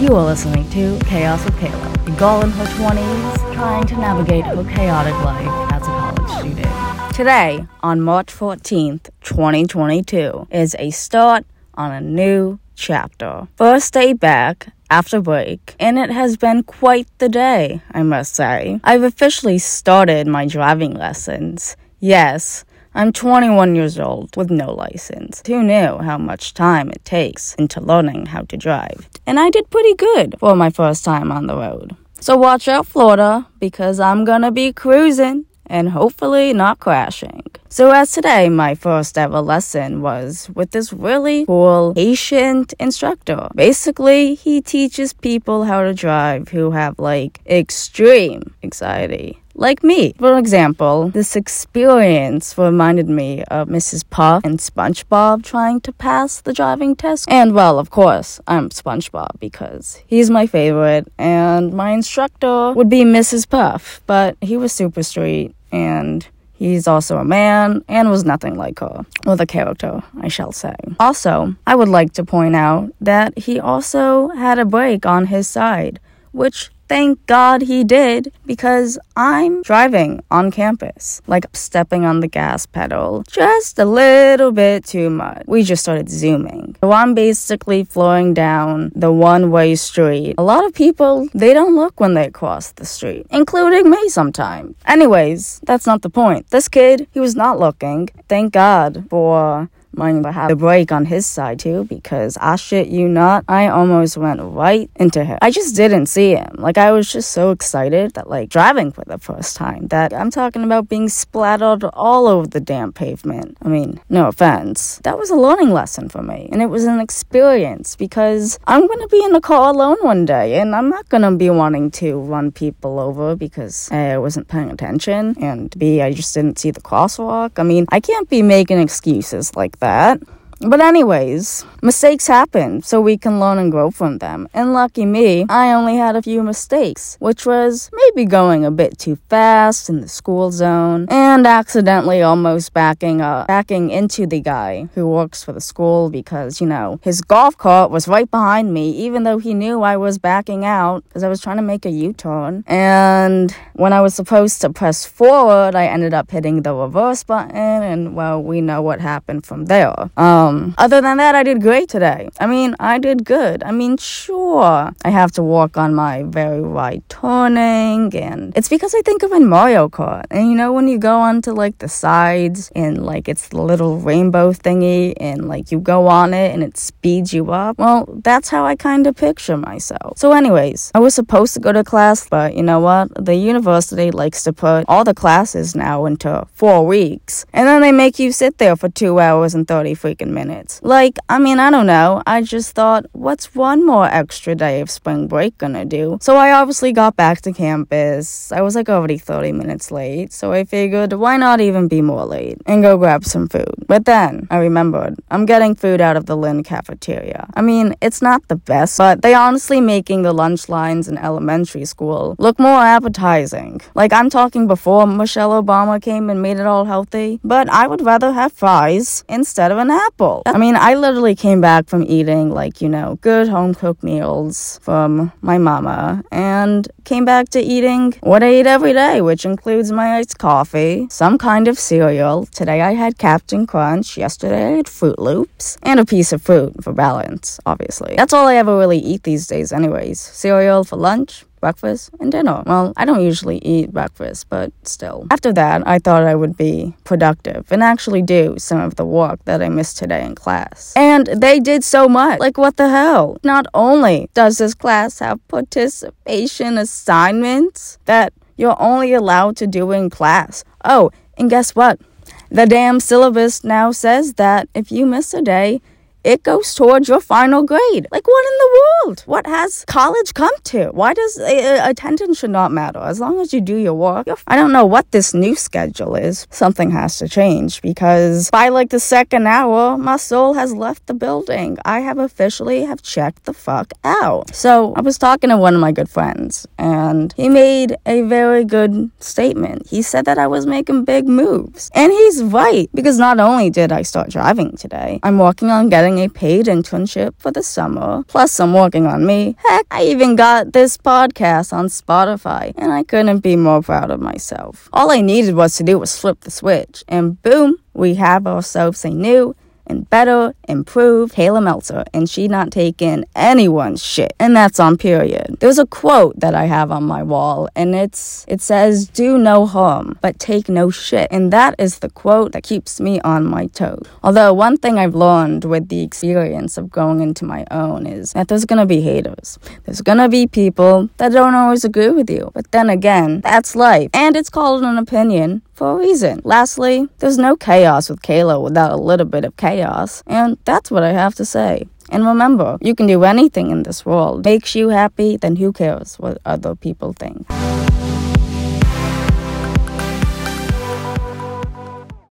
You are listening to Chaos with Kayla, a girl in her 20s trying to navigate her chaotic life as a college student. Today, on March 14th, 2022, is a start on a new chapter. First day back after break, and it has been quite the day, I must say. I've officially started my driving lessons. Yes, I'm 21 years old with no license. Who knew how much time it takes into learning how to drive? And I did pretty good for my first time on the road. So watch out, Florida, because I'm gonna be cruising and hopefully not crashing. So as today, my first ever lesson was with this really cool patient instructor. Basically, he teaches people how to drive who have like extreme anxiety like me. For example, this experience reminded me of Mrs. Puff and SpongeBob trying to pass the driving test. And well, of course, I'm SpongeBob because he's my favorite, and my instructor would be Mrs. Puff, but he was super sweet and He's also a man and was nothing like her, or the character, I shall say. Also, I would like to point out that he also had a brake on his side, which Thank God he did because I'm driving on campus, like stepping on the gas pedal just a little bit too much. We just started zooming. So I'm basically flowing down the one way street. A lot of people, they don't look when they cross the street, including me sometimes. Anyways, that's not the point. This kid, he was not looking. Thank God for Mind to have the brake on his side too, because I shit you not, I almost went right into him. I just didn't see him. Like I was just so excited that like driving for the first time that I'm talking about being splattered all over the damn pavement. I mean, no offense. That was a learning lesson for me, and it was an experience because I'm gonna be in the car alone one day, and I'm not gonna be wanting to run people over because A, I wasn't paying attention, and B, I just didn't see the crosswalk. I mean, I can't be making excuses like that. But, anyways, mistakes happen, so we can learn and grow from them. And lucky me, I only had a few mistakes, which was maybe going a bit too fast in the school zone and accidentally almost backing up, backing into the guy who works for the school because, you know, his golf cart was right behind me, even though he knew I was backing out because I was trying to make a U turn. And when I was supposed to press forward, I ended up hitting the reverse button, and well, we know what happened from there. Um, other than that, I did great today. I mean, I did good. I mean, sure, I have to work on my very right turning, and it's because I think of in Mario Kart. And you know, when you go onto like the sides and like it's the little rainbow thingy, and like you go on it and it speeds you up. Well, that's how I kind of picture myself. So, anyways, I was supposed to go to class, but you know what? The university likes to put all the classes now into four weeks, and then they make you sit there for two hours and 30 freaking minutes minutes. Like, I mean, I don't know. I just thought, what's one more extra day of spring break gonna do? So I obviously got back to campus. I was like already 30 minutes late, so I figured, why not even be more late and go grab some food? But then I remembered, I'm getting food out of the Lynn cafeteria. I mean, it's not the best, but they honestly making the lunch lines in elementary school look more appetizing. Like, I'm talking before Michelle Obama came and made it all healthy, but I would rather have fries instead of an apple. I mean, I literally came back from eating like, you know, good home cooked meals from my mama and came back to eating what I eat every day, which includes my iced coffee, some kind of cereal. Today I had Captain Crunch. Yesterday I had Froot Loops and a piece of fruit for balance, obviously. That's all I ever really eat these days, anyways. Cereal for lunch, breakfast and dinner. Well, I don't usually eat breakfast, but still. After that, I thought I would be productive and actually do some of the work that I missed today in class. And they did so much. Like, what the hell? Not only does this class have participation assignments that you're only allowed to do in class. Oh, and guess what? The damn syllabus now says that if you miss a day, it goes towards your final grade. Like, what in the world? What has college come to? Why does uh, attendance should not matter? As long as you do your work. I don't know what this new schedule is. Something has to change because by like the second hour, my soul has left the building. I have officially have checked the fuck out. So I was talking to one of my good friends and he made a very good statement. He said that I was making big moves. And he's right because not only did I start driving today, I'm working on getting getting a paid internship for the summer. Plus, I'm working on me. Heck, I even got this podcast on Spotify, and I couldn't be more proud of myself. All I needed was to do was flip the switch, and boom, we have ourselves a new and better, improve Kayla Meltzer, and she not taking anyone's shit. And that's on period. There's a quote that I have on my wall, and it's it says, "Do no harm, but take no shit." And that is the quote that keeps me on my toes. Although one thing I've learned with the experience of going into my own is that there's gonna be haters. There's gonna be people that don't always agree with you. But then again, that's life, and it's called an opinion for a reason. Lastly, there's no chaos with Kayla without a little bit of chaos, and that's what I have to say. And remember, you can do anything in this world. Makes you happy, then who cares what other people think?